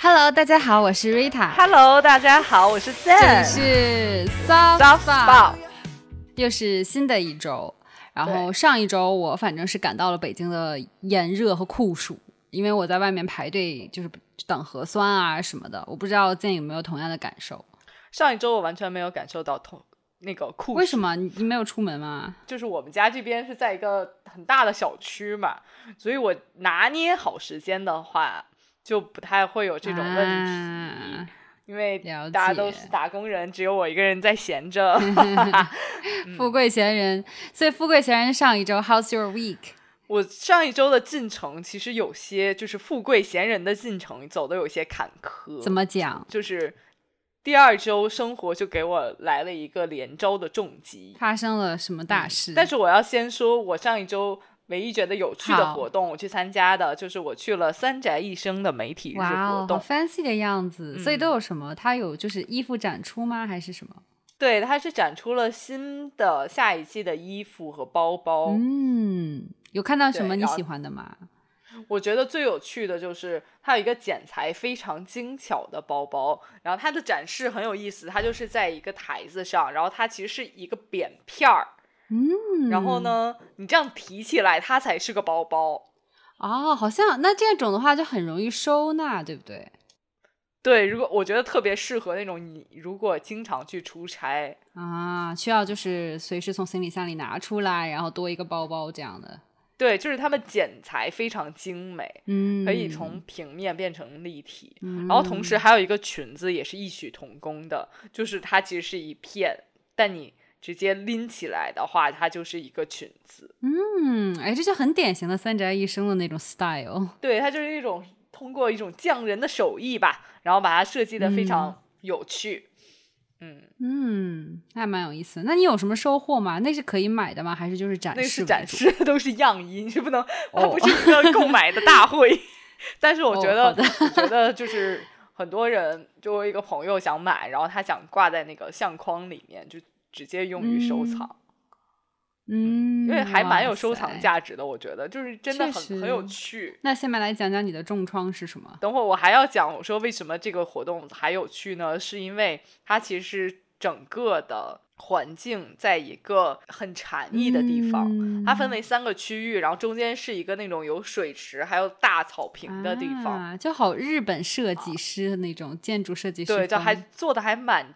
Hello，大家好，我是 Rita。Hello，大家好，我是这里。是 Soft Soft Spot，Spot，又是新的一周。然后上一周我反正是感到了北京的炎热和酷暑，因为我在外面排队就是等核酸啊什么的。我不知道建有没有同样的感受？上一周我完全没有感受到同那个酷，为什？么你你没有出门吗？就是我们家这边是在一个很大的小区嘛，所以我拿捏好时间的话，就不太会有这种问题。啊因为大家都是打工人，只有我一个人在闲着。富贵闲人，所以富贵闲人上一周 How's your week？我上一周的进程其实有些就是富贵闲人的进程走的有些坎坷。怎么讲？就是第二周生活就给我来了一个连招的重击。发生了什么大事？但是我要先说，我上一周唯一觉得有趣的活动，我去参加的就是我去了三宅一生的媒体日活动。fancy 的样子。所以嗯都有什么？它有就是衣服展出吗？还是什么？对，它是展出了新的下一季的衣服和包包。嗯，有看到什么你喜欢的吗？我觉得最有趣的就是它有一个剪裁非常精巧的包包，然后它的展示很有意思，它就是在一个台子上，然后它其实是一个扁片儿，嗯，然后？呢，你这样提起来，它才是个包包。哦，好像那这种的话就很容易收纳，对不对？对，如果我觉得特别适合那种你如果经常去出差，啊，需要就是随时从行李箱里拿出来，然后多一个包包这样的。对，就是它们剪裁非常精美，嗯，可以从平面变成立体。嗯，然后同时还有一个裙子也是异曲同工的，就是它其实是一片，但你直接拎起来的话，它就是一个裙子。嗯，哎，这就很典型的三宅一生的那种 style。对，它就是一种通过一种匠人的手艺吧，然后把它设计的非常有趣。嗯，嗯，那还蛮有意思。那你有什么收获吗？那是可以买的吗？还是就是展示？那是展。示，都是样衣，你是不能，它哦不是一个购买的大会。但是我觉得，哦我觉得就是很多人，就我一个朋友想买，然后他想挂在那个相框里面，就直接用于收嗯藏，嗯，因为还蛮有收藏。价值的。我觉得就是真的很很有趣。那下面来讲讲你的重创是什么？等会儿我还要讲，我说为什么这个活动还有趣呢？是因为它其实整个的环境在一个很禅意的地方。嗯它分为三个区域，然后中间是一个那种有水池还有大草坪的地方，啊，就好日本设计师那种建筑设计师风，对，就还做的还蛮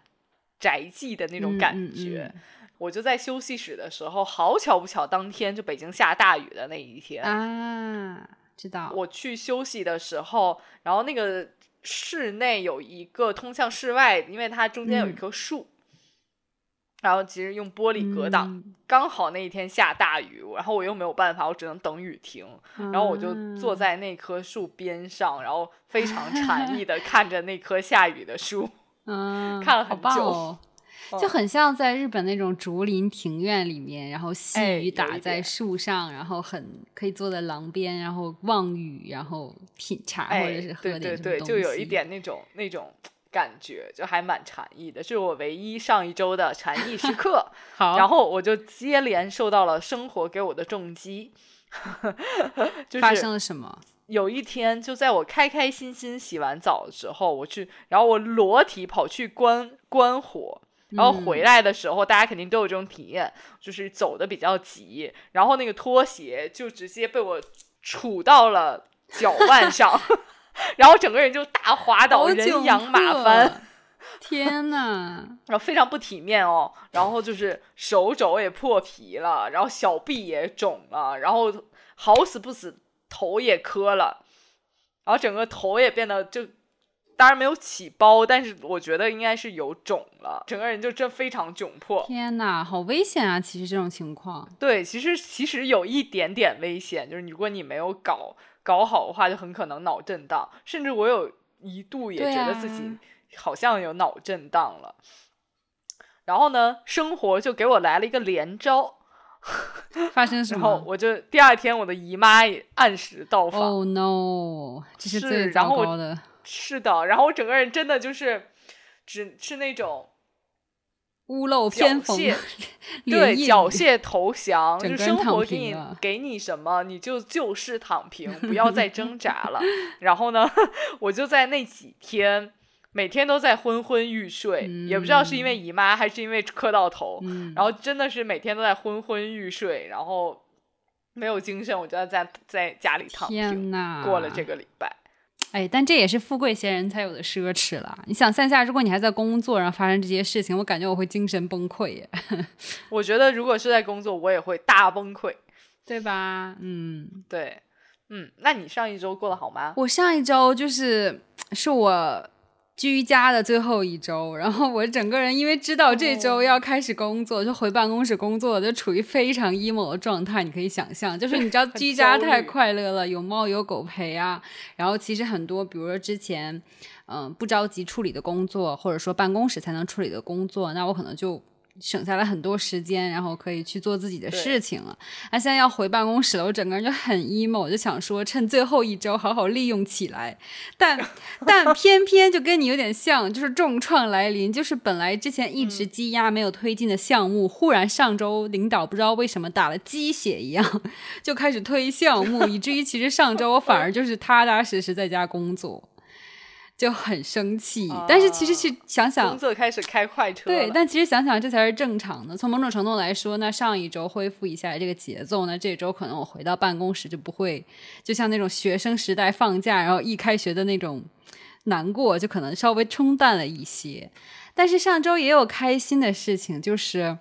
宅记的那种感嗯嗯觉。嗯我就在休息室的时候，好巧不巧，当天就北京下大雨的那一天，啊，知道我去休息的时候，然后那个室内有一个通向室外，因为它中间有一嗯棵树。然后其实用玻璃隔挡，嗯刚好那一天下大雨，然后我又没有办法，我只能等雨停。然后我就坐啊在那棵树边上，然后非常禅意的 看着那棵下雨的树。嗯，看了很久棒哦。嗯就很像在日本那种竹林庭院里面，然后细雨打在树上，然后很可以坐在廊边，然后望雨，然后品茶、或者哎是，喝对对对，点什么东就有一点那种那种 感觉，就还蛮禅意的。这是我唯一上一周的禅意时刻。好。然后我就接连受到了生活给我的重击，就发生了什么？有一天，就在我开开心心洗完澡的时候，我去，然后我裸体跑去关关火，然后回嗯来的时候，大家肯定都有这种体验，就是走的比较急，然后那个拖鞋就直接被我杵到了脚腕上，然后整个人就大滑倒，人仰马翻。天呐！然后非常不体面哦，然后就是手肘也破皮了，然后小臂也肿了，然后好死不死头也磕了，然后整个头也变得就，当然没有起包，但是我觉得应该是有肿了，整个人就真非常窘迫。天呐，好危险啊！其实这种情况，对，其实其实有一点点危险，就是如果你没有搞搞好的话，就很可能脑震荡，甚至我有一度也觉得自己啊好像有脑震荡了。然后呢，生活就给我来了一个连招，发生什然后么我就第二天我的姨妈也按时到访，？Oh no！这是是最后的。是的，然后我整个人真的就是只是那种屋漏偏逢 对，缴械投降，就生活给你给你什么，你就就是躺平，不要再挣扎了。然后呢，我就在那几天，每天都在昏昏欲睡，也不知道是因为姨妈还是因为磕到头，嗯，然后真的是每天都在昏昏欲睡，然后没有精神，我就要在在家里躺平，呐，过了这个礼拜。哎，但这也是富贵闲人才有的奢侈了。你想，线下如果你还在工作，然后发生这些事情，我感觉我会精神崩溃耶，我觉得如果是在工作，我也会大崩溃。对吧？嗯，对，嗯，那你上一周过得好吗？我上一周就是是我居家的最后一周，然后我整个人因为知道这周哦要开始工作，就回办公室工作，就处于非常 emo 的状态。你可以想象，就是你知道 居家太快乐了，有猫有狗陪啊。然后其实很多，比如说之前嗯、不着急处理的工作，或者说办公室才能处理的工作，那我可能就。省下来很多时间，然后可以去做自己的事情了。那现在要回办公室了，我整个人就很 emo，我就想说趁最后一周好好利用起来。但 但偏偏就跟你有点像，就是重创来临，就是本来之前一直积压没有推进的项目，忽然上周领导不知道为什么打了鸡血一样，就开始推项目，以至于其实上周我反而就是踏踏实实在家工作。就很生气，但是其实去想想工，作开始开快车对，但其实想想这才是正常的。从某种程度来说，那上一周恢复一下这个节奏，那这周可能我回到办公室就不会，就像那种学生时代放假，然后一开学的那种难过，就可能稍微冲淡了一些。但是上周也有开心的事情，就是。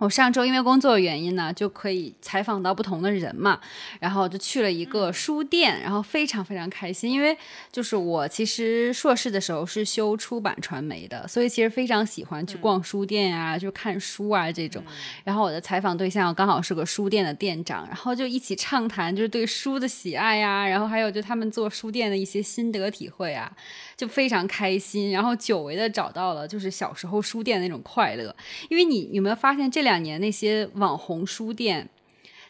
我上周因为工作原因呢，就可以采访到不同的人嘛，然后就去了一个书店，然后非常非常开心，因为就是我其实硕士的时候是修出版传媒的，所以其实非常喜欢去逛书店啊，就看书啊这种。然后我的采访对象刚好是个书店的店长，然后就一起畅谈就是对书的喜爱呀、然后还有就他们做书店的一些心得体会啊，就非常开心。然后久违的找到了就是小时候书店那种快乐，因为你有没有发现这两年那些网红书店？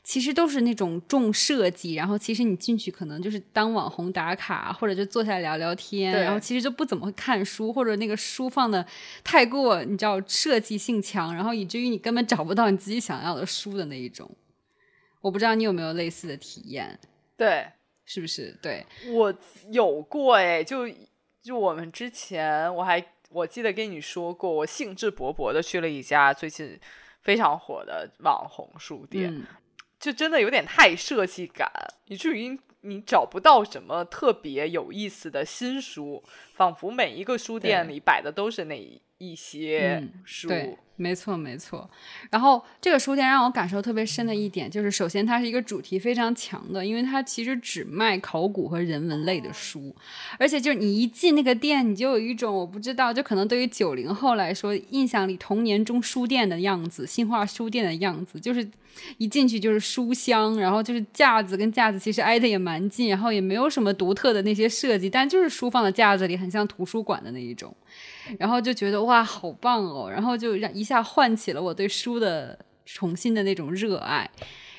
其实都是那种重设计，然后其实你进去可能就是当网红打卡，或者就坐下来聊聊天，然后其实就不怎么会看书，或者那个书放的太过，你知道设计性强，然后以至于你根本找不到你自己想要的书的那一种。我不知道你有没有类似的体验，对是不是？对，我有过哎，就就我们之前我还我记得跟你说过，我兴致勃勃的去了一家最近非常火的网红书店，嗯，就真的有点太设计感，以至于你找不到什么特别有意思的新书，仿佛每一个书店里摆的都是那一些嗯书。对，没错没错。然后这个书店让我感受特别深的一点，就是首先它是一个主题非常强的，因为它其实只卖考古和人文类的书，而且就是你一进那个店，你就有一种我不知道，就可能对于九零后来说，印象里童年中书店的样子，新华书店的样子，就是一进去就是书香，然后就是架子跟架子其实挨得也蛮近，然后也没有什么独特的那些设计，但就是书放在架子里，很像图书馆的那一种。然后就觉得哇，好棒哦！然后就让一下唤起了我对书的重新的那种热爱。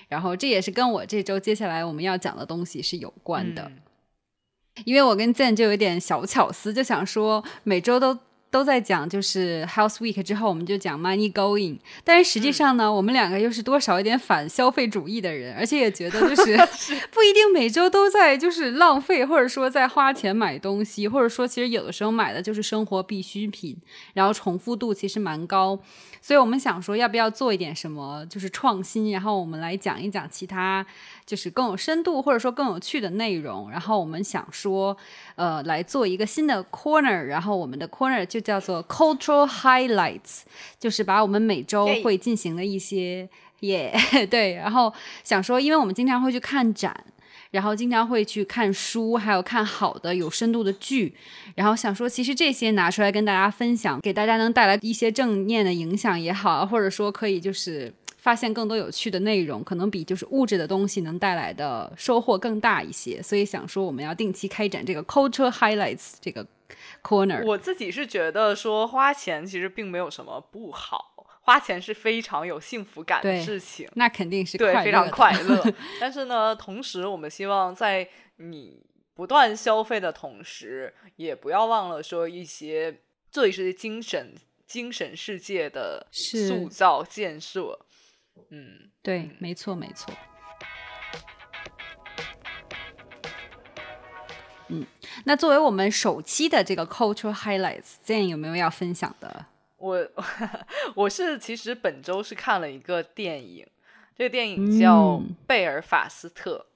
然后这也是跟我这周接下来我们要讲的东西是有关的，嗯因为我跟 Zen 就有点小巧思，就想说每周都。都在讲就是 Health Week 之后，我们就讲 Money Going，但是实际上呢，我们两个又是多少有点反消费主义的人，而且也觉得就是 不一定每周都在就是浪费，或者说在花钱买东西，或者说其实有的时候买的就是生活必需品，然后重复度其实蛮高，所以我们想说要不要做一点什么就是创新，然后我们来讲一讲其他就是更有深度或者说更有趣的内容，然后我们想说呃来做一个新的 corner，然后我们的 corner 就叫做 cultural highlights，就是把我们每周会进行的一些耶 对，然后想说，因为我们经常会去看展。然后经常会去看书，还有看好的有深度的剧，然后想说，其实这些拿出来跟大家分享，给大家能带来一些正念的影响也好，或者说可以就是发现更多有趣的内容，可能比就是物质的东西能带来的收获更大一些。所以想说，我们要定期开展这个 culture highlights 这个 corner。我自己是觉得说花钱其实并没有什么不好，花钱是非常有幸福感的事情。那肯定是对，非常快乐。但是呢，同时我们希望在你不断消费的同时，也不要忘了说一些做一些精神精神世界的塑造建设。嗯，对，没错，没错。嗯，那作为我们首期的这个 cultural highlights，建有没有要分享的？我 我是其实本周是看了一个电影，这个电影叫《贝尔法斯特》。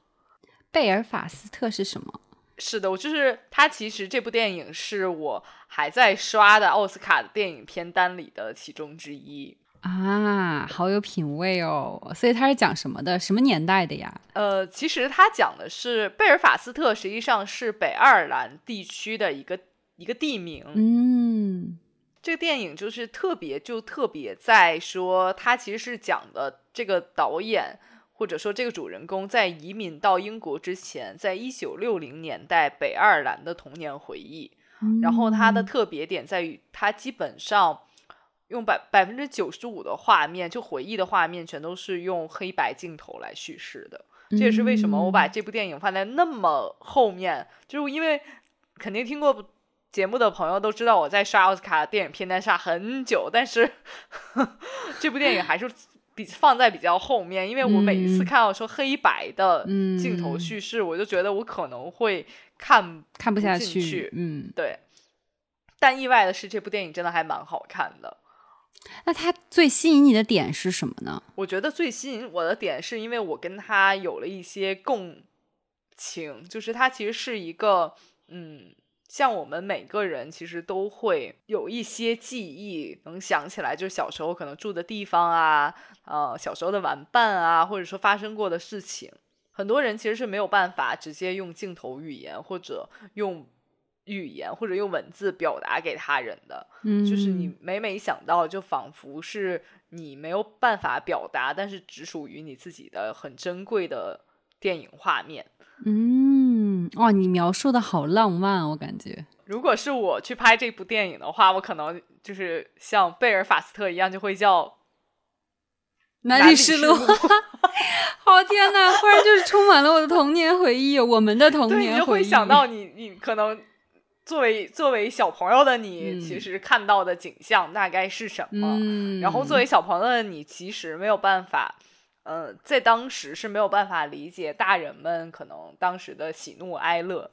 贝尔法斯特是什么？是的，我就是它。其实这部电影是我还在刷的奥斯卡的电影片单里的其中之一啊，好有品味哦。所以它是讲什么的？什么年代的呀？呃，其实它讲的是贝尔法斯特，实际上是北爱尔兰地区的一个一个地名。嗯。这个电影就是特别，就特别在说，它其实是讲的这个导演或者说这个主人公在移民到英国之前，在一九六零年代北爱尔兰的童年回忆。然后它的特别点在于，它基本上用百百分之九十五的画面，就回忆的画面，全都是用黑白镜头来叙事的。这也是为什么我把这部电影放在那么后面，就是因为肯定听过。节目的朋友都知道我在刷奥斯卡电影片单刷很久，但是 这部电影还是比放在比较后面，因为我每一次看到说黑白的镜头叙事，我就觉得我可能会看看不下去。嗯，对。但意外的是，这部电影真的还蛮好看的。那他最吸引你的点是什么呢？我觉得最吸引我的点是因为我跟他有了一些共情，就是他其实是一个嗯。像我们每个人其实都会有一些记忆，能想起来，就是小时候可能住的地方啊，呃，小时候的玩伴啊，或者说发生过的事情。很多人其实是没有办法直接用镜头语言，或者用语言，或者用文字表达给他人的。嗯，就是你每每想到，就仿佛是你没有办法表达，但是只属于你自己的很珍贵的电影画面。嗯，哇，你描述的好浪漫，我感觉。如果是我去拍这部电影的话，我可能就是像贝尔法斯特一样，就会叫《南礼士路》。好 天呐，忽然就是充满了我的童年回忆，我们的童年回忆。就会想到你，你可能作为作为小朋友的你，其实看到的景象大概是什么？然后作为小朋友的你，其实没有办法。呃，在当时是没有办法理解大人们可能当时的喜怒哀乐。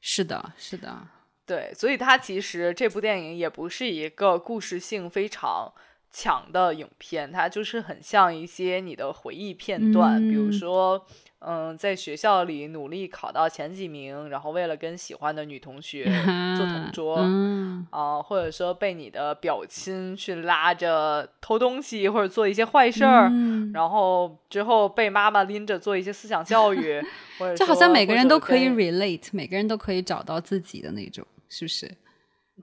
是的，是的，对，所以它其实这部电影也不是一个故事性非常强的影片，它就是很像一些你的回忆片段，比如说。嗯，在学校里努力考到前几名，然后为了跟喜欢的女同学 做同桌啊，或者说被你的表亲去拉着偷东西或者做一些坏事儿，然后之后被妈妈拎着做一些思想教育，或者就好像每个人都可以 relate，每个人都可以找到自己的那种，是不是？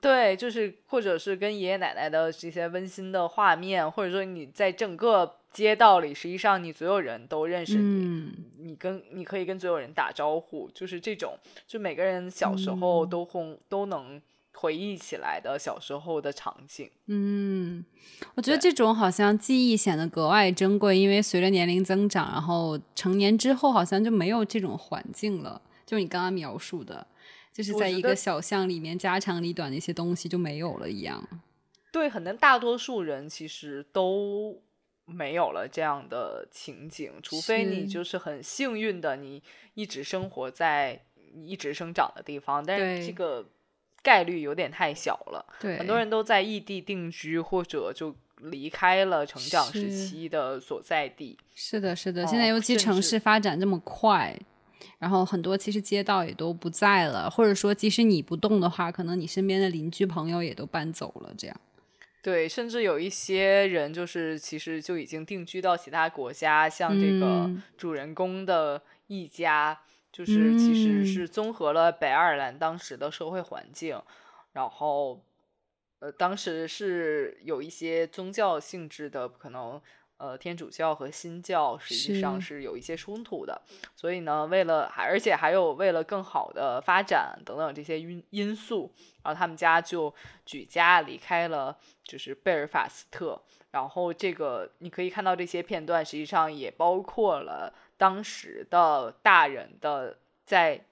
对，就是或者是跟爷爷奶奶的这些温馨的画面，或者说你在整个。街道里，实际上你所有人都认识你，你跟你可以跟所有人打招呼，就是这种，就每个人小时候都会都能回忆起来的小时候的场景。嗯，我觉得这种好像记忆显得格外珍贵，因为随着年龄增长，然后成年之后，好像就没有这种环境了。就你刚刚描述的，就是在一个小巷里面，家长里短的一些东西就没有了一样。对，可能大多数人其实都。没有了这样的情景，除非你就是很幸运的，你一直生活在一直生长的地方，但是这个概率有点太小了。对，很多人都在异地定居，或者就离开了成长时期的所在地。是的，是的，现在尤其城市发展这么快，然后很多其实街道也都不在了，或者说即使你不动的话，可能你身边的邻居朋友也都搬走了，这样。对，甚至有一些人就是其实就已经定居到其他国家，像这个主人公的一家，就是其实是综合了北爱尔兰当时的社会环境，然后呃，当时是有一些宗教性质的可能。呃，天主教和新教实际上是有一些冲突的，所以呢，为了还而且还有为了更好的发展等等这些因因素，然后他们家就举家离开了，就是贝尔法斯特。然后这个你可以看到这些片段，实际上也包括了当时的大人的在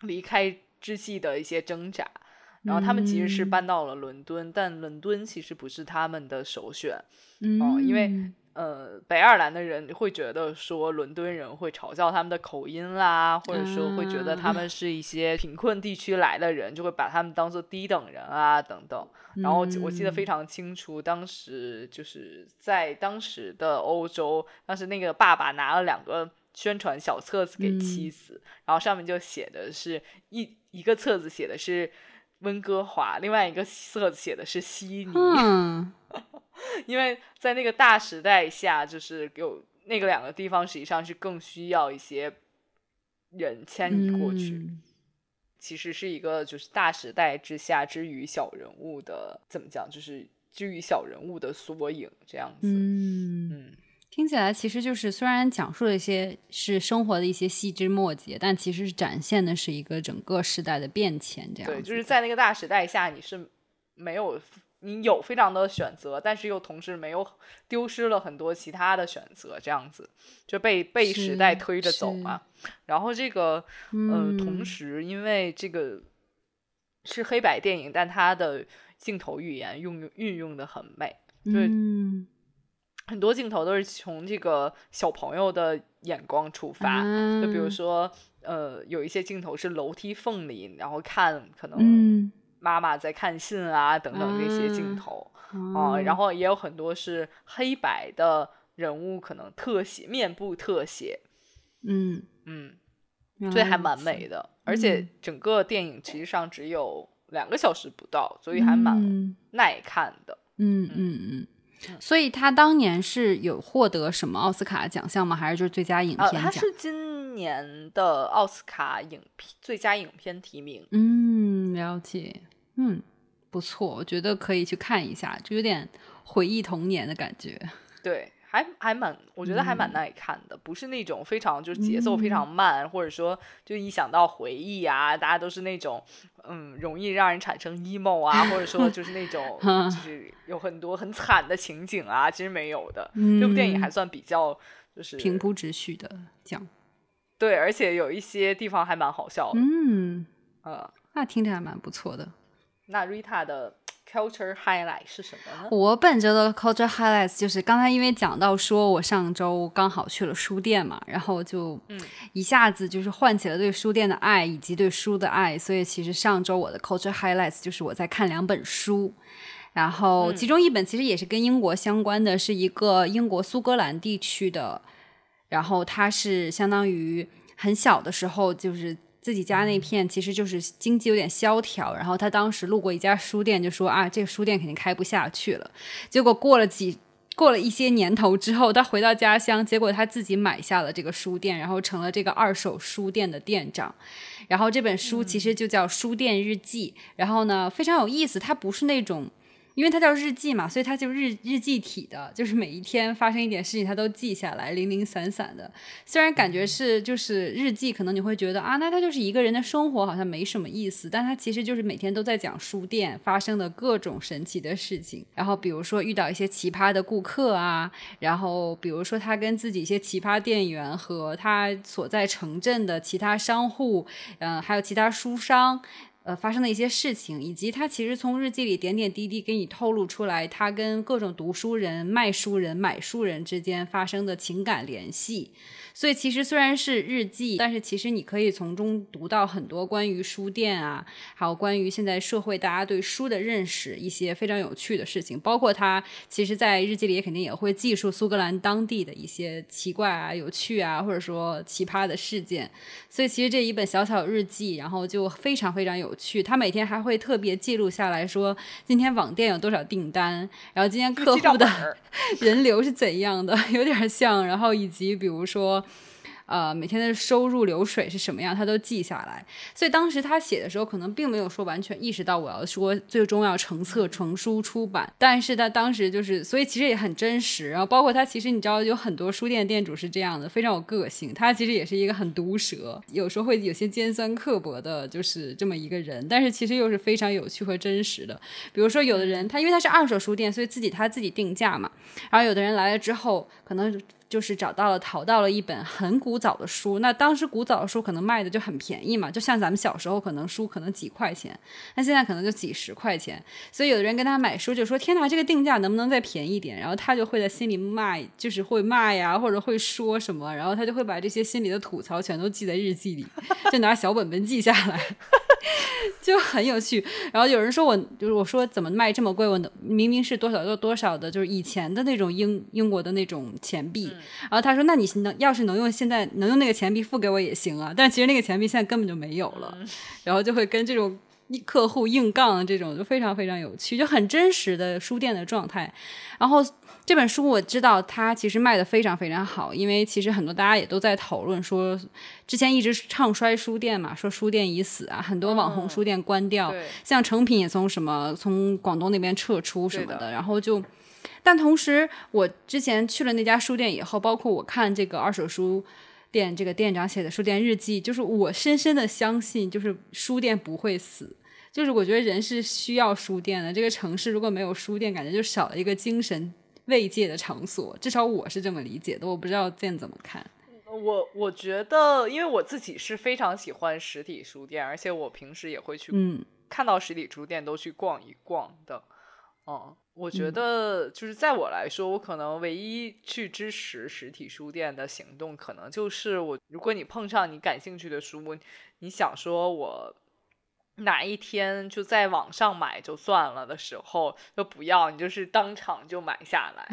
离开之际的一些挣扎。然后他们其实是嗯搬到了伦敦，但伦敦其实不是他们的首选。嗯，哦因为呃，北爱尔兰的人会觉得说伦敦人会嘲笑他们的口音啦，或者说会觉得他啊们是一些贫困地区来的人，就会把他们当做低等人啊等等。然后我记得非嗯常清楚，当时就是在当时的欧洲，当时那个爸爸拿了两个宣传小册子给妻嗯子，然后上面就写的是一一个册子写的是温哥华，另外一个色子写的是悉尼。嗯 因为在那个大时代下，就是有那个两个地方实际上是更需要一些人迁移过去。嗯其实是一个就是大时代之下之于小人物的怎么讲，就是之于小人物的缩影这样子。嗯，嗯听起来其实就是虽然讲述了一些是生活的一些细枝末节，但其实是展现的是一个整个时代的变迁，这样对，就是在那个大时代下，你是没有你有非常多的选择，但是又同时没有丢失了很多其他的选择，这样子就被被时代推着走嘛。然后这个呃，同嗯时因为这个是黑白电影，但它的镜头语言用用运用的很美，对嗯很多镜头都是从这个小朋友的眼光出发，就比如啊说呃，有一些镜头是楼梯缝里，然后看可能嗯。妈妈在看信啊等等这些镜啊头。啊、然后后也有很多是黑白的人物，可能特写面部特写，嗯，嗯，所以还蛮美的。而且嗯。整个电影其实上只有两个小时不到，所以还蛮嗯。耐看的。嗯。嗯嗯。所以他当年是有获得什么奥斯卡奖项吗？还是就是最佳影啊，片奖？他是今年的奥斯卡影片最佳影片提名。嗯，了解。嗯，不错，我觉得可以去看一下，就有点回忆童年的感觉。对，还还蛮，我觉得还嗯蛮耐看的，不是那种非常就是节奏非常慢，或者说就一想到回忆啊，大家都是那种嗯容易让人产生 emo 啊，或者说 就是那种 就是有很多很惨的情景啊，其实没有的。这部电影还嗯算比较就是平铺直叙的讲。对，而且有一些地方还蛮好笑的。嗯，嗯，那听着还蛮不错的。那 Rita 的 culture highlight 是什么呢？我本周的 culture highlights 就是刚才因为讲到说我上周刚好去了书店嘛，然后就嗯一下子就是唤起了对书店的爱以及对书的爱，所以其实上周我的 culture highlights 就是我在看两本书。然后，嗯其中一本其实也是跟英国相关的，是一个英国苏格兰地区的，然后它是相当于很小的时候，就是自己家那片其实就是经济有点萧条，然后他当时路过一家书店，就说啊，这个书店肯定开不下去了。结果过了几过了一些年头之后，他回到家乡，结果他自己买下了这个书店，然后成了这个二手书店的店长。然后这本书其实就叫《书店日记》，然后呢非常有意思，它不是那种。因为它叫日记嘛，所以它就日日记体的，就是每一天发生一点事情，它都记下来，零零散散的。虽然感觉是就是日记，可能你会觉得啊，那它就是一个人的生活，好像没什么意思。但它其实就是每天都在讲书店发生的各种神奇的事情。然后比如说遇到一些奇葩的顾客啊，然后比如说他跟自己一些奇葩店员和他所在城镇的其他商户，嗯、还有其他书商。呃，发生的一些事情，以及他其实从日记里点点滴滴给你透露出来，他跟各种读书人、卖书人、买书人之间发生的情感联系。所以其实虽然是日记，但是其实你可以从中读到很多关于书店啊，还有关于现在社会大家对书的认识一些非常有趣的事情。包括他其实，在日记里也肯定也会记述苏格兰当地的一些奇怪啊、有趣啊，或者说奇葩的事件。所以其实这一本小小日记，然后就非常非常有趣。他每天还会特别记录下来说，今天网店有多少订单，然后今天客户的 人流是怎样的，有点像，然后以及比如说。呃，每天的收入流水是什么样，他都记下来。所以当时他写的时候，可能并没有说完全意识到我要说最终要成册成书出版，但是他当时就是，所以其实也很真实。然后包括他，其实你知道，有很多书店店主是这样的，非常有个性。他其实也是一个很毒舌，有时候会有些尖酸刻薄的，就是这么一个人，但是其实又是非常有趣和真实的。比如说，有的人他因为他是二手书店，所以自己他自己定价嘛。然后有的人来了之后，可能就是找到了淘到了一本很古早的书，那当时古早的书可能卖的就很便宜嘛，就像咱们小时候可能书可能几块钱，那现在可能就几十块钱，所以有的人跟他买书就说天哪，这个定价能不能再便宜点？然后他就会在心里骂，就是会骂呀，或者会说什么，然后他就会把这些心里的吐槽全都记在日记里，就拿小本本记下来。就很有趣，然后有人说我就是我说怎么卖这么贵？我明明是多少多多少的，就是以前的那种英英国的那种钱币。然后他说：“那你能要是能用现在能用那个钱币付给我也行啊。”但其实那个钱币现在根本就没有了。然后就会跟这种客户硬杠，这种就非常非常有趣，就很真实的书店的状态。然后。这本书我知道，它其实卖的非常非常好，因为其实很多大家也都在讨论说，之前一直唱衰书店嘛，说书店已死啊，很多网红书店关掉，像成品也从什么从广东那边撤出什么的，然后就，但同时我之前去了那家书店以后，包括我看这个二手书店这个店长写的书店日记，就是我深深的相信，就是书店不会死，就是我觉得人是需要书店的，这个城市如果没有书店，感觉就少了一个精神。慰藉的场所，至少我是这么理解的。我不知道建怎么看。我我觉得，因为我自己是非常喜欢实体书店，而且我平时也会去，嗯，看到实体书店都去逛一逛的。嗯，我觉得就是在我来说，我可能唯一去支持实体书店的行动，可能就是我，如果你碰上你感兴趣的书，你想说我。哪一天就在网上买就算了的时候，就不要你就是当场就买下来。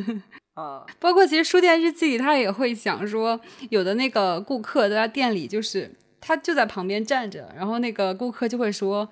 嗯，包括其实书店日记里他也会讲说，有的那个顾客在他店里，就是他就在旁边站着，然后那个顾客就会说。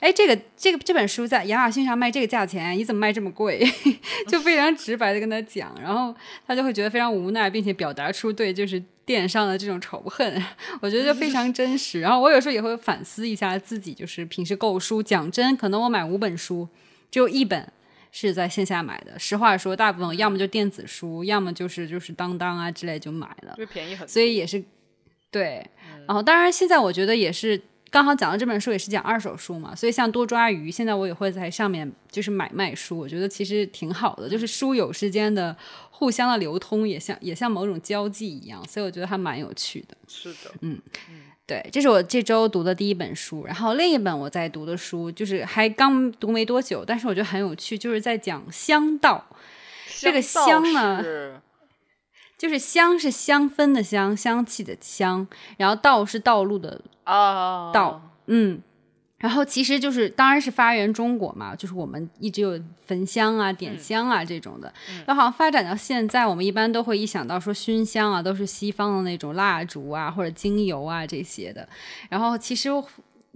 哎，这个这个这本书在亚马逊上卖这个价钱，你怎么卖这么贵？就非常直白的跟他讲，然后他就会觉得非常无奈，并且表达出对就是电商的这种仇恨。我觉得就非常真实。然后我有时候也会反思一下自己，就是平时购书，讲真，可能我买五本书，只有一本是在线下买的。实话说，大部分要么就电子书，要么就是就是当当啊之类就买了，便宜很。所以也是对。然后当然现在我觉得也是。刚好讲到这本书也是讲二手书嘛，所以像多抓鱼，现在我也会在上面就是买卖书，我觉得其实挺好的，就是书友之间的互相的流通，也像也像某种交际一样，所以我觉得还蛮有趣的。是的，嗯，对，这是我这周读的第一本书，然后另一本我在读的书就是还刚读没多久，但是我觉得很有趣，就是在讲香道。这个香呢，就是香是香氛的香，香气的香，然后道是道路的。啊，道，嗯，然后其实就是，当然是发源中国嘛，就是我们一直有焚香啊、点香啊这种的。那好像发展到现在，我们一般都会一想到说熏香啊，都是西方的那种蜡烛啊或者精油啊这些的。然后其实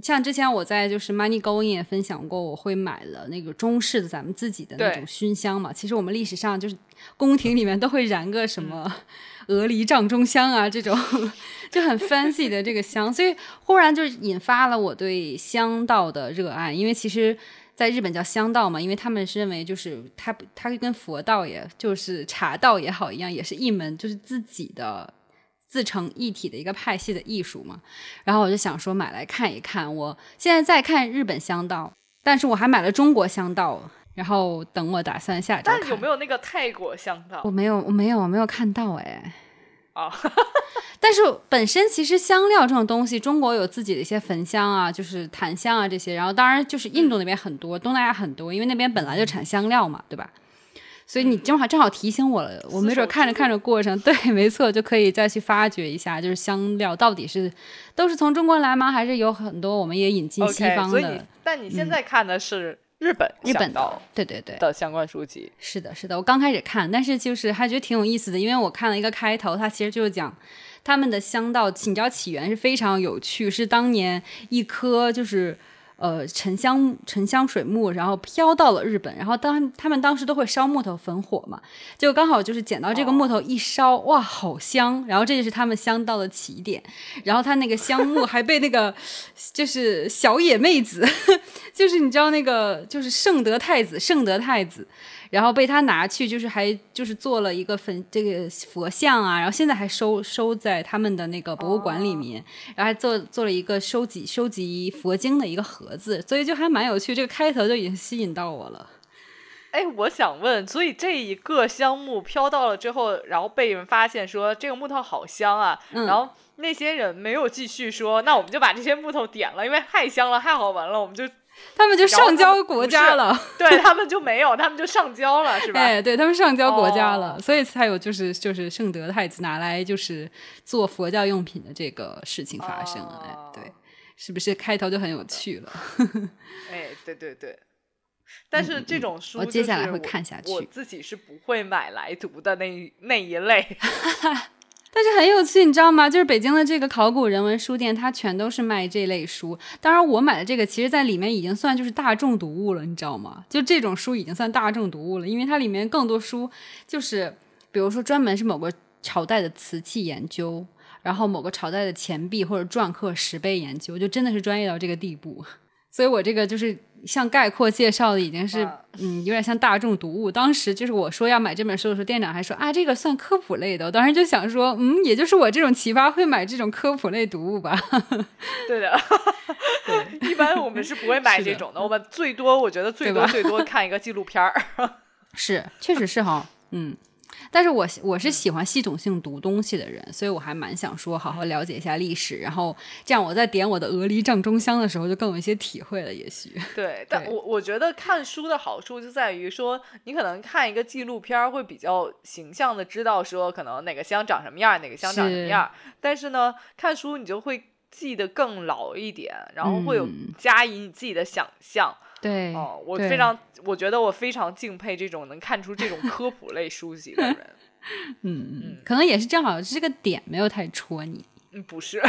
像之前我在就是 Money Going 也分享过，我会买了那个中式的咱们自己的那种熏香嘛。其实我们历史上就是宫廷里面都会燃个什么。鹅梨帐中香啊，这种 就很 fancy 的这个香，所以忽然就引发了我对香道的热爱。因为其实在日本叫香道嘛，因为他们是认为就是它它跟佛道也就是茶道也好一样，也是一门就是自己的自成一体的一个派系的艺术嘛。然后我就想说买来看一看。我现在在看日本香道，但是我还买了中国香道。然后等我打算下周看。有没有那个泰国香道？我没有，我没有，我没有看到哎。啊，但是本身其实香料这种东西，中国有自己的一些焚香啊，就是檀香啊这些。然后当然就是印度那边很多，东南亚很多，因为那边本来就产香料嘛，对吧？所以你正好正好提醒我了，我没准看着看着过程，对，没错，就可以再去发掘一下，就是香料到底是都是从中国来吗？还是有很多我们也引进西方的？所以，但你现在看的是。日本日本的对对对的相关书籍是的，是的。我刚开始看，但是就是还觉得挺有意思的，因为我看了一个开头，它其实就是讲他们的香道，你知道起源是非常有趣，是当年一颗就是。呃，沉香沉香水木，然后飘到了日本，然后当他们当时都会烧木头焚火嘛，就刚好就是捡到这个木头一烧，哇，好香！然后这就是他们香到的起点，然后他那个香木还被那个 就是小野妹子，就是你知道那个就是圣德太子，圣德太子。然后被他拿去，就是还就是做了一个粉这个佛像啊，然后现在还收收在他们的那个博物馆里面，然后还做做了一个收集收集佛经的一个盒子，所以就还蛮有趣。这个开头就已经吸引到我了。哎，我想问，所以这一个香木飘到了之后，然后被人发现说这个木头好香啊，嗯然后那些人没有继续说，那我们就把这些木头点了，因为太香了，太好闻了，我们就他们就上交国家了。对他们就没有，他们就上交了，是吧？哎，对他们上交国家了，哦所以才有就是就是圣德太子拿来就是做佛教用品的这个事情发生。哎，对哦，是不是开头就很有趣了？哎，对对对。但是这种书、接下来会看下去我自己是不会买来读的那一那一类。但是很有趣，你知道吗？就是北京的这个考古人文书店，它全都是卖这类书。当然，我买的这个，其实在里面已经算就是大众读物了，你知道吗？就这种书已经算大众读物了，因为它里面更多书就是，比如说专门是某个朝代的瓷器研究，然后某个朝代的钱币或者篆刻石碑研究，就真的是专业到这个地步。所以我这个就是像概括介绍的，已经是嗯有点像大众读物。当时就是我说要买这本书的时候，店长还说啊这个算科普类的。我当时就想说，嗯，也就是我这种奇葩会买这种科普类读物吧。对的，对 一般我们是不会买这种的，我们最多我觉得最多 最多看一个纪录片儿。是，确实是哈，嗯。但是我我是喜欢系统性读东西的人，所以我还蛮想说好好了解一下历史，然后这样我在点我的鹅梨帐中香的时候就更有一些体会了，也许。对，但我我觉得看书的好处就在于说，你可能看一个纪录片会比较形象的知道说可能哪个香长什么样，哪个香长什么样儿。但是呢，看书你就会记得更牢一点，然后会有嗯加以你自己的想象。对，哦，我非常，我觉得我非常敬佩这种能看出这种科普类书籍的人。嗯嗯，可能也是正好这个点没有太戳你，嗯，不是，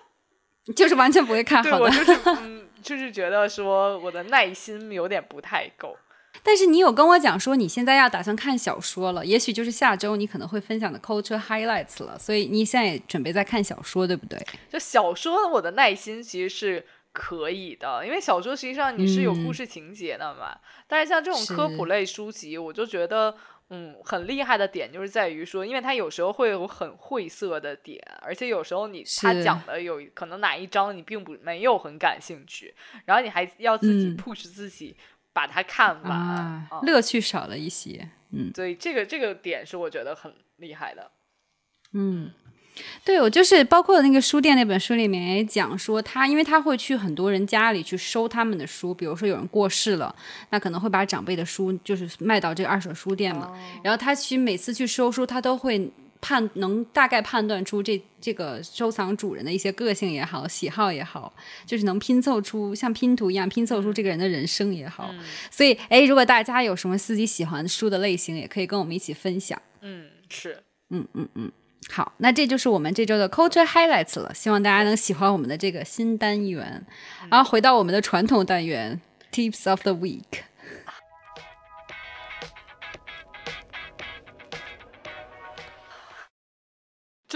就是完全不会看好的。对我就是嗯，就是觉得说我的耐心有点不太够。但是你有跟我讲说你现在要打算看小说了，也许就是下周你可能会分享的 culture highlights 了，所以你现在也准备在看小说，对不对？就小说，我的耐心其实是可以的，因为小说实际上你是有故嗯事情节的嘛。但是像这种科普类书籍，我就觉得。嗯，很厉害的点就是在于说，因为它有时候会有很晦涩的点，而且有时候你他讲的有可能哪一章你并不没有很感兴趣，然后你还要自己嗯 push 自己把它看完，啊嗯，乐趣少了一些。嗯所以这个这个点是我觉得很厉害的。嗯，对我就是包括那个书店那本书里面也讲说他，因为他会去很多人家里去收他们的书，比如说有人过世了，那可能会把长辈的书就是卖到这个二手书店嘛。然后他去每次去收书，他都会判能大概判断出这这个收藏主人的一些个性也好，喜好也好，就是能拼凑出像拼图一样拼凑出这个人的人生也好。所以，哎，如果大家有什么自己喜欢的书的类型，也可以跟我们一起分享。嗯，是。嗯嗯嗯好，那这就是我们这周的 Culture Highlights 了，希望大家能喜欢我们的这个新单元。然后回到我们的传统单元 Tips of the Week。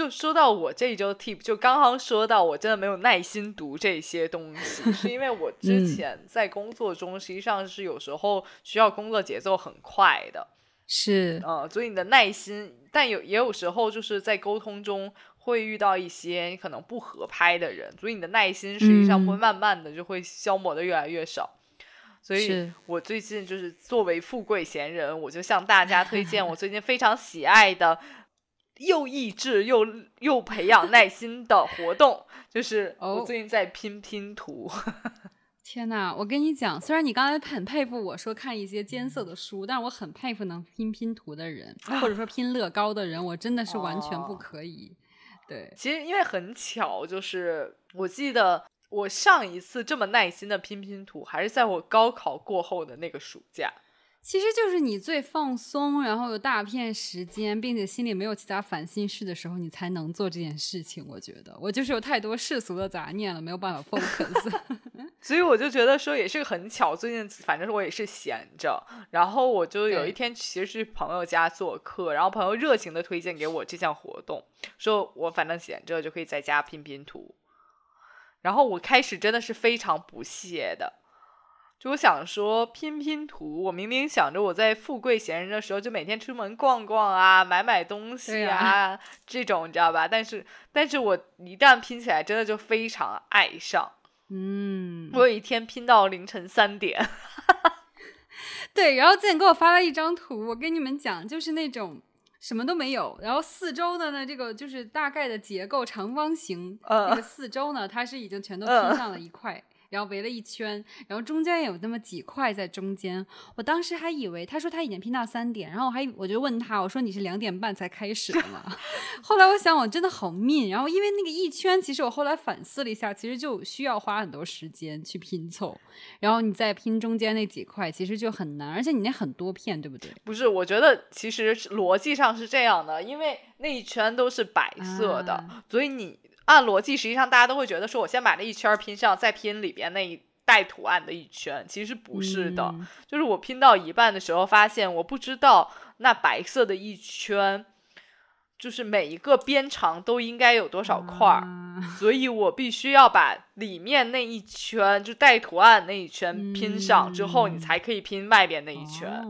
就说到我这一周 tip，就刚刚说到我真的没有耐心读这些东西，是因为我之嗯前在工作中实际上是有时候需要工作节奏很快的，是，嗯，所以你的耐心，但有也有时候就是在沟通中会遇到一些你可能不合拍的人，所以你的耐心实际上会嗯慢慢的就会消磨的越来越少。所以我最近就是作为富贵闲人，我就向大家推荐我最近非常喜爱的。又益智又又培养耐心的活动，就是我哦最近在拼拼图。天呐，我跟你讲，虽然你刚才很佩服我说看一些艰涩的书，但是我很佩服能拼拼图的人，或者说拼乐高的人，我真的是完全不哦可以。对，其实因为很巧，就是我记得我上一次这么耐心的拼拼图，还是在我高考过后的那个暑假。其实就是你最放松，然后有大片时间，并且心里没有其他烦心事的时候，你才能做这件事情。我觉得我就是有太多世俗的杂念了，没有办法 focus。所以我就觉得说也是很巧，最近反正我也是闲着，然后我就有一天其实去朋友家做客，然后朋友热情的推荐给我这项活动，说我反正闲着就可以在家拼拼图，然后我开始真的是非常不屑的。就我想说拼拼图，我明明想着我在富贵闲人的时候，就每天出门逛逛啊，买买东西对啊，这种你知道吧？但是，但是我一旦拼起来，真的就非常爱上。嗯，我有一天拼到凌晨三点，对，然后健给我发了一张图，我跟你们讲，就是那种什么都没有，然后四周的呢，这个就是大概的结构长方形，那个四周呢，它是已经全都拼上了一块。然后围了一圈，然后中间有那么几块在中间。我当时还以为他说他已经拼到三点，然后我还我就问他，我说你是两点半才开始的吗？后来我想我真的好命，然后因为那个一圈，其实我后来反思了一下，其实就需要花很多时间去拼凑，然后你再拼中间那几块，其实就很难，而且你那很多片，对不对？不是，我觉得其实逻辑上是这样的，因为那一圈都是白色的，所以你。按逻辑，实际上大家都会觉得说，我先把那一圈拼上，再拼里边那一带图案的一圈。其实不是的，就是我拼到一半的时候，发现我不知道那白色的一圈，就是每一个边长都应该有多少块儿，所以我必须要把里面那一圈就带图案那一圈拼上之后，你才可以拼外边那一圈。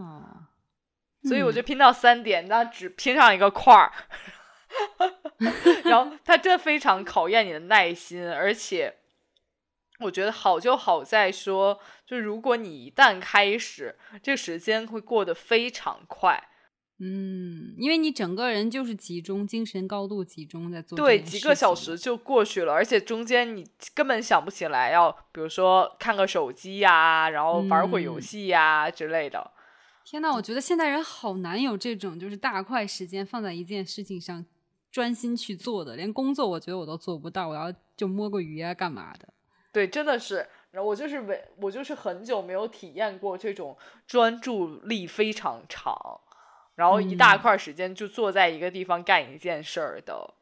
所以我就拼到三点，那只拼上一个块儿。然后他真的非常考验你的耐心，而且我觉得好就好在说，就如果你一旦开始，这个时间会过得非常快。嗯，因为你整个人就是集中精神，高度集中在做。对，几个小时就过去了，而且中间你根本想不起来要，比如说看个手机呀，然后玩会游戏呀之类的。天呐，我觉得现代人好难有这种就是大块时间放在一件事情上。专心去做的，连工作我觉得我都做不到，我要就摸个鱼啊，干嘛的？对，真的是，然后我就是没我就是很久没有体验过这种专注力非常长，然后一大块时间就坐在一个地方干一件事儿的，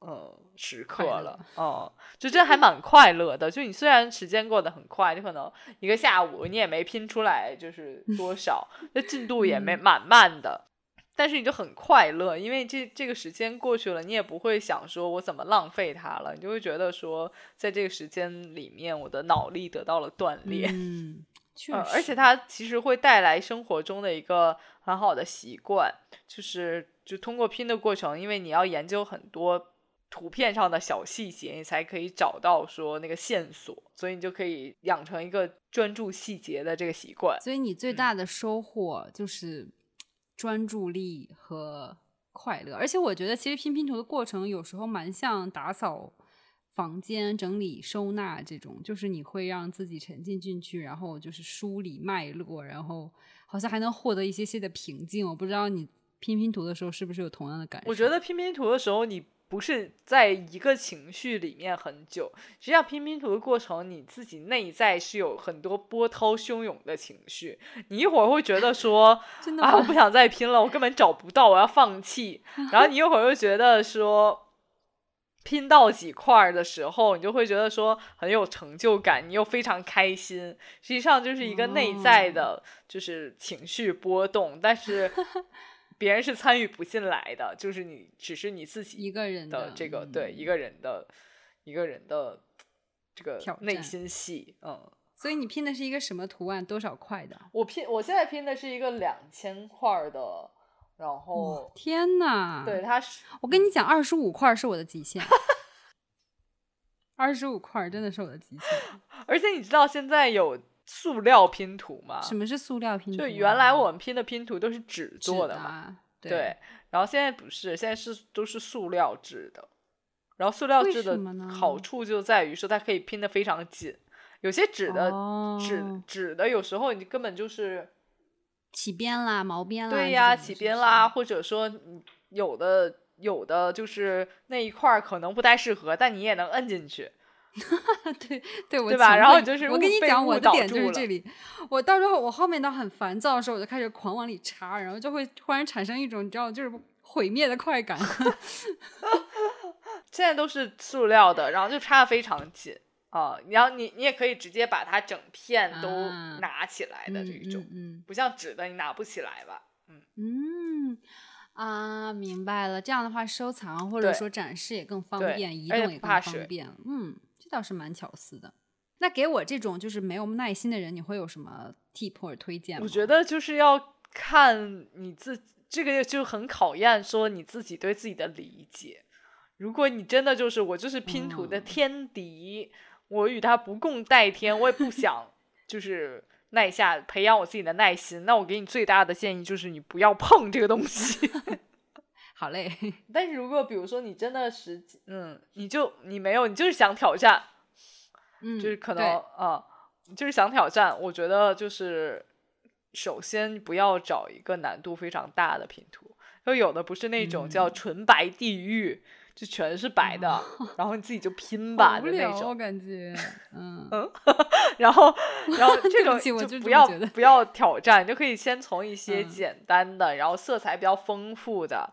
嗯，时刻了，嗯，就这还蛮快乐的。就你虽然时间过得很快，你可能一个下午你也没拼出来就是多少，那进度也没蛮慢的。但是你就很快乐，因为这这个时间过去了，你也不会想说我怎么浪费它了，你就会觉得说，在这个时间里面，我的脑力得到了锻炼。嗯，确实，而且它其实会带来生活中的一个很好的习惯，就是就通过拼的过程，因为你要研究很多图片上的小细节，你才可以找到说那个线索，所以你就可以养成一个专注细节的这个习惯。所以你最大的收获就是。专注力和快乐，而且我觉得其实拼拼图的过程有时候蛮像打扫房间、整理收纳这种，就是你会让自己沉浸进去，然后就是梳理脉络，然后好像还能获得一些些的平静。我不知道你拼拼图的时候是不是有同样的感受？我觉得拼拼图的时候你。不是在一个情绪里面很久，实际上拼拼图的过程，你自己内在是有很多波涛汹涌的情绪。你一会儿会觉得说，啊，我不想再拼了，我根本找不到，我要放弃。然后你一会儿又觉得说，拼到几块的时候，你就会觉得说很有成就感，你又非常开心。实际上就是一个内在的，就是情绪波动，但是。别人是参与不进来的，就是你，只是你自己一个人的这个对一个人的一个人的这个内心戏，嗯。所以你拼的是一个什么图案？多少块的？我拼，我现在拼的是一个两千块的，然后天呐，对，他是我跟你讲，二十五块是我的极限，二十五块真的是我的极限。而且你知道现在有。塑料拼图嘛？什么是塑料拼图？就原来我们拼的拼图都是纸做的嘛，对。然后现在不是，现在是都是塑料制的。然后塑料制的好处就在于说它可以拼的非常紧。有些纸的纸纸的有时候你根本就是起边啦、毛边啦。对呀，起边啦，或者说有的有的就是那一块可能不太适合，但你也能摁进去。对 对，对吧？然后就是我跟你讲，我的点就是这里。我到时候我后面到很烦躁的时候，我就开始狂往里插，然后就会突然产生一种你知道，就是毁灭的快感。现在都是塑料的，然后就插的非常紧啊。然后你你也可以直接把它整片都拿起来的这一种，嗯，不像纸的你拿不起来吧？嗯嗯。啊，明白了。这样的话，收藏或者说展示也更方便，移动也更方便。嗯，这倒是蛮巧思的。那给我这种就是没有耐心的人，你会有什么 tip 或者推荐吗？我觉得就是要看你自己，这个就很考验说你自己对自己的理解。如果你真的就是我就是拼图的天敌，我与他不共戴天，我也不想就是。耐下，培养我自己的耐心。那我给你最大的建议就是你不要碰这个东西。好嘞，但是如果比如说你真的是，嗯，你就你没有，你就是想挑战，嗯，就是可能对啊、就是想挑战。我觉得就是首先不要找一个难度非常大的拼图，就有的不是那种叫嗯纯白地狱，就全是白的，然后你自己就拼吧好无聊，我的那种。感觉，嗯，然后，然后这种就就不要不要挑战，你就可以先从一些嗯简单的，然后色彩比较丰富的，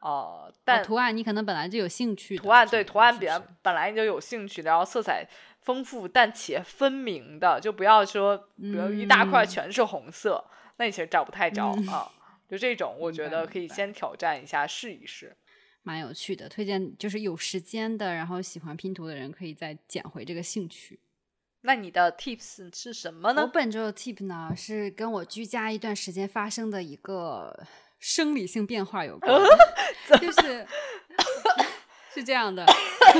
呃，但哦图案你可能本来就有兴趣，图案对图案比较本来你就有兴趣的，然后色彩丰富但且分明的，就不要说比如一大块嗯全是红色，那你其实找不太着、嗯啊。就这种，我觉得可以先挑战一下，试一试。蛮有趣的，推荐就是有时间的，然后喜欢拼图的人可以再捡回这个兴趣。那你的 tips 是什么呢我呢？本周的 tip 呢是跟我居家一段时间发生的一个生理性变化有关，就是 是这样的，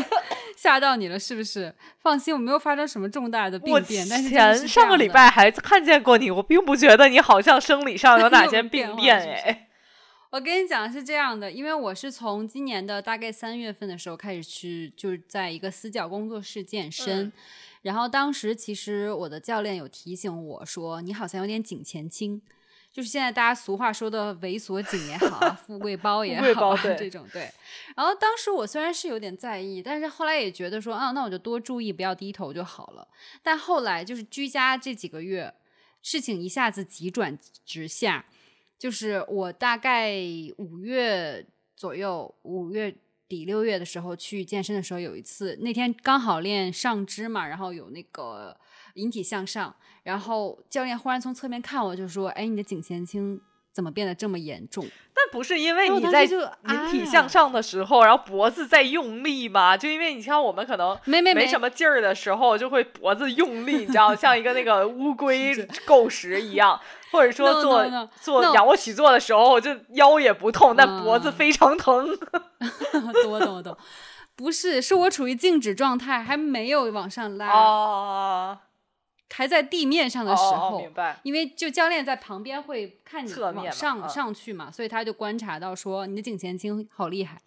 吓到你了是不是？放心，我没有发生什么重大的病变，但是前上个礼拜还看见过你，我并不觉得你好像生理上有哪有些病变是不是哎。我跟你讲是这样的，因为我是从今年的大概三月份的时候开始去，就是在一个私教工作室健身。嗯然后当时其实我的教练有提醒我说，你好像有点颈前倾，就是现在大家俗话说的猥琐颈也好啊，富贵包也好啊，这种对。然后当时我虽然是有点在意，但是后来也觉得说，啊，那我就多注意，不要低头就好了。但后来就是居家这几个月，事情一下子急转直下，就是我大概五月左右，五月底六月的时候去健身的时候，有一次那天刚好练上肢嘛，然后有那个引体向上，然后教练忽然从侧面看我，就说：“哎，你的颈前倾怎么变得这么严重但不是因为你在引体啊向上的时候，然后脖子在用力嘛？就因为你像我们可能？”没没没什么劲儿的时候，就会脖子用力，你知道，像一个那个乌龟 够食一样，或者说做 no, no. 做仰卧起坐的时候，就腰也不痛，但脖子嗯非常疼。懂我懂我懂，不是，是我处于静止状态，还没有往上拉，哦，还在地面上的时哦候。哦明白。因为就教练在旁边会看你往上、嗯上去嘛，所以他就观察到说你的颈前倾好厉害，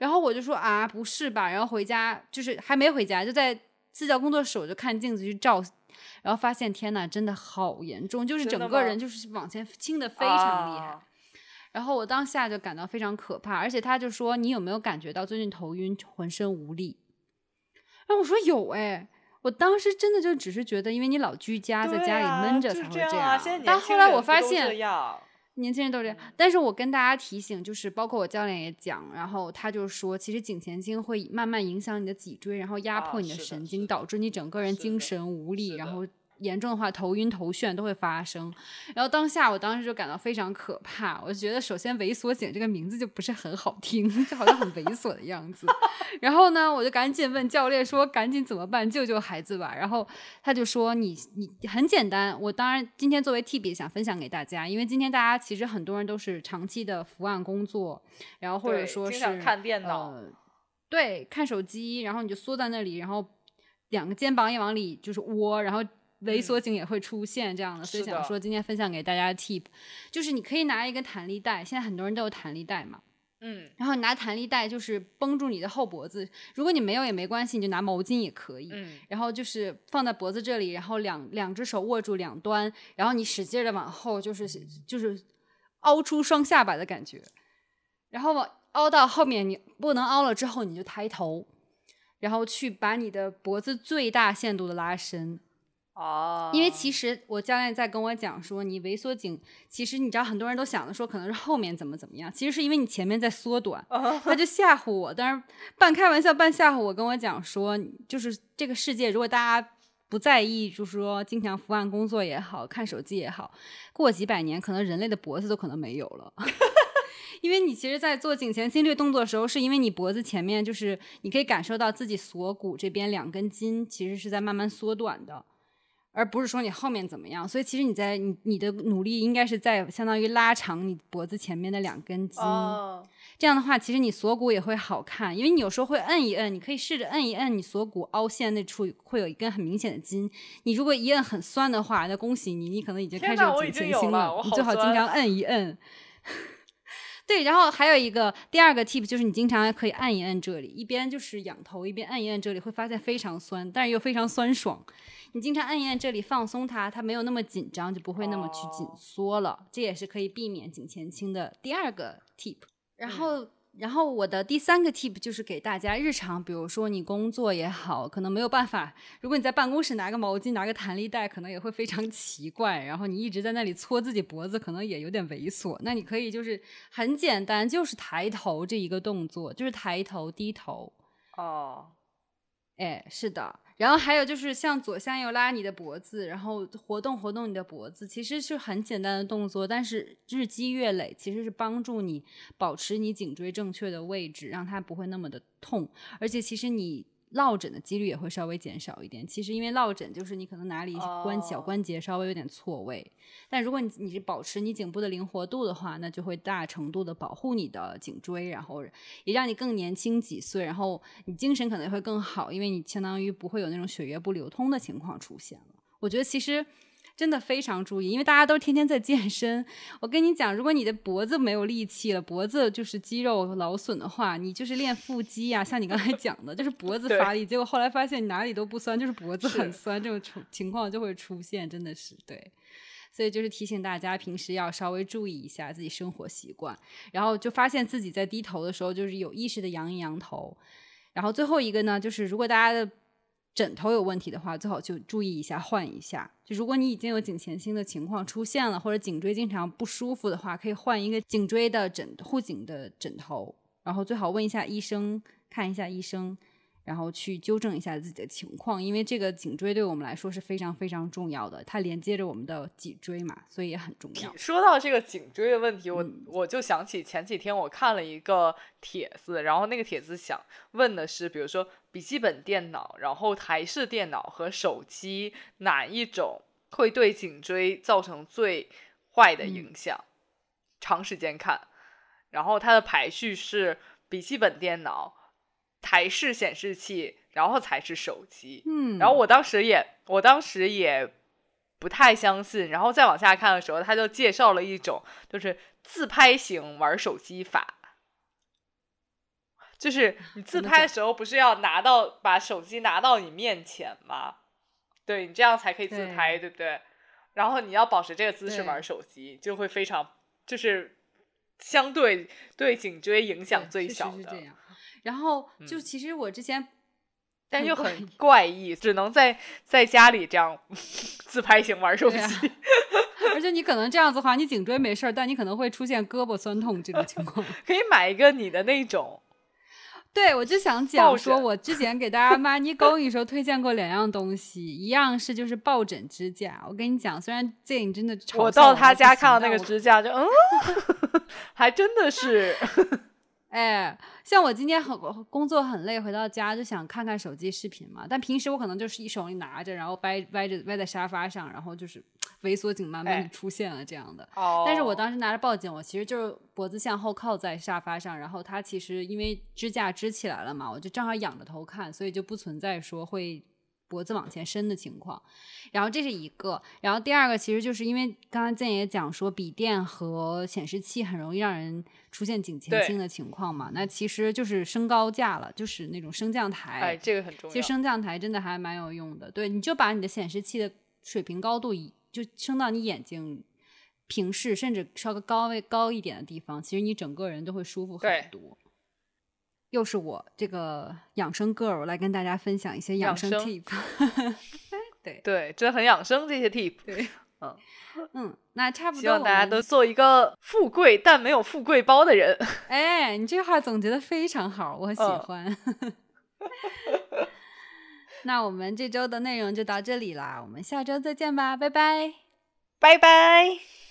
然后我就说啊不是吧，然后回家就是还没回家就在私教工作室我就看镜子去照，然后发现天呐真的好严重，就是整个人就是往前倾的非常厉害。啊然后我当下就感到非常可怕，而且他就说：“你有没有感觉到最近头晕、浑身无力？”然后我说：“有哎。”我当时真的就只是觉得，因为你老居家，在家里闷着才会这啊。现在但后来我发现，年轻人都这样。嗯但是我跟大家提醒，就是包括我教练也讲，然后他就说，其实颈前倾会慢慢影响你的脊椎，然后压啊迫你的神经，导致你整个人精神无力，然后严重的话头晕头眩都会发生。然后当下我当时就感到非常可怕，我就觉得首先猥琐颈这个名字就不是很好听，就好像很猥琐的样子。然后呢，我就赶紧问教练说，赶紧怎么办，救救孩子吧。然后他就说你你很简单，我当然今天作为 T B 想分享给大家，因为今天大家其实很多人都是长期的伏案工作，然后或者说是看电脑呃，对，看手机，然后你就缩在那里，然后两个肩膀也往里就是窝，然后。猥琐颈也会出现这样的，所以想说今天分享给大家的 tip，就是你可以拿一个弹力带，现在很多人都有弹力带嘛，嗯，然后你拿弹力带就是绷住你的后脖子，如果你没有也没关系，你就拿毛巾也可以。嗯，然后就是放在脖子这里，然后两两只手握住两端，然后你使劲的往后，就是就是凹出双下巴的感觉，然后往凹到后面，你不能凹了之后，你就抬头，然后去把你的脖子最大限度的拉伸。哦，因为其实我教练在跟我讲说，你萎缩颈，其实你知道很多人都想的说可能是后面怎么怎么样，其实是因为你前面在缩短，他就吓唬我，但是半开玩笑半吓唬我，跟我讲说，就是这个世界如果大家不在意，就是说经常伏案工作也好看手机也好，过几百年可能人类的脖子都可能没有了。因为你其实，在做颈前心这个动作的时候，是因为你脖子前面就是你可以感受到自己锁骨这边两根筋其实是在慢慢缩短的。而不是说你后面怎么样，所以其实你在你你的努力应该是在相当于拉长你脖子前面的两根筋，哦，这样的话，其实你锁骨也会好看，因为你有时候会摁一摁，你可以试着摁一摁你锁骨凹陷那处会有一根很明显的筋。你如果一摁很酸的话，那恭喜你，你可能已经开始有颈前倾了。你最好经常摁一摁。对，然后还有一个第二个 tip 就是你经常可以按一按这里，一边就是仰头，一边按一按这里，会发现非常酸，但是又非常酸爽。你经常按一按这里，放松它，它没有那么紧张，就不会那么去紧缩了。这也是可以避免颈前倾的第二个 tip。然后。然后我的第三个 tip 就是给大家日常，比如说你工作也好，可能没有办法。如果你在办公室拿个毛巾、拿个弹力带，可能也会非常 奇怪。然后你一直在那里搓自己脖子，可能也有点猥琐。那你可以就是很简单，就是抬头这一个动作，就是抬头、低头。哦，哎，是的。然后还有就是向左向右拉你的脖子，然后活动活动你的脖子，其实是很简单的动作，但是日积月累，其实是帮助你保持你颈椎正确的位置，让它不会那么的痛，而且其实你。落枕的几率也会稍微减少一点。其实因为落枕就是你可能哪里关小关节稍微有点错位，但如果你你是保持你颈部的灵活度的话，那就会大程度的保护你的颈椎，然后也让你更年轻几岁，然后你精神可能会更好，因为你相当于不会有那种血液不流通的情况出现了。我觉得其实。真的非常注意，因为大家都天天在健身。我跟你讲，如果你的脖子没有力气了，脖子就是肌肉劳损的话，你就是练腹肌呀。像你刚才讲的，就是脖子发力，结果后来发现你哪里都不酸，就是脖子很酸，这种情况就会出现，真的是对。所以就是提醒大家，平时要稍微注意一下自己生活习惯，然后就发现自己在低头的时候，就是有意识的扬一扬头。然后最后一个呢，就是如果大家的。枕头有问题的话，最好就注意一下，换一下。就如果你已经有颈前倾的情况出现了，或者颈椎经常不舒服的话，可以换一个颈椎的枕护颈的枕头，然后最好问一下医生，看一下医生。然后去纠正一下自己的情况，因为这个颈椎对我们来说是非常非常重要的，它连接着我们的脊椎嘛，所以也很重要。说到这个颈椎的问题，我我就想起前几天我看了一个帖子，然后那个帖子想问的是，比如说笔记本电脑、然后台式电脑和手机哪一种会对颈椎造成最坏的影响？长时间看，然后它的排序是笔记本电脑。台式显示器，然后才是手机。嗯，然后我当时也，我当时也不太相信。然后再往下看的时候，他就介绍了一种，就是自拍型玩手机法。就是 你自拍的时候，不是要拿到把手机拿到你面前吗？对你这样才可以自拍，对不对？然后你要保持这个姿势玩手机，就会非常，就是相对对颈椎影响最小的。然后就其实我之前，但又很怪异，只能在在家里这样 自拍型玩手机。而且你可能这样子的话，你颈椎没事儿，但你可能会出现胳膊酸痛这种情况。可以买一个你的那种。对，我就想讲说，我之前给大家 Money Going 时候推荐过两样东西，一样是就是抱枕支架。我跟你讲，虽然这你真的我到他家看到那个支架就嗯，还真的是。哎，像我今天很工作很累，回到家就想看看手机视频嘛。但平时我可能就是一手里拿着，然后歪歪着歪在沙发上，然后就是猥琐颈慢慢出现了这样的。哦。但是我当时拿着报警，我其实就是脖子向后靠在沙发上，然后它其实因为支架支起来了嘛，我就正好仰着头看，所以就不存在说会。脖子往前伸的情况，然后这是一个，然后第二个其实就是因为刚刚建也讲说笔电和显示器很容易让人出现颈前倾的情况嘛，那其实就是升高架了，就是那种升降台，哎，这个很重要。其实升降台真的还蛮有用的，对，你就把你的显示器的水平高度以就升到你眼睛平视，甚至稍微高位高一点的地方，其实你整个人都会舒服很多。又是我这个养生 girl 来跟大家分享一些养生 tip，对对，真的很养生这些 tip，对，嗯嗯，那差不多，希望大家都做一个富贵但没有富贵包的人。哎，你这话总结的非常好，我喜欢。那我们这周的内容就到这里啦，我们下周再见吧，拜拜，拜拜。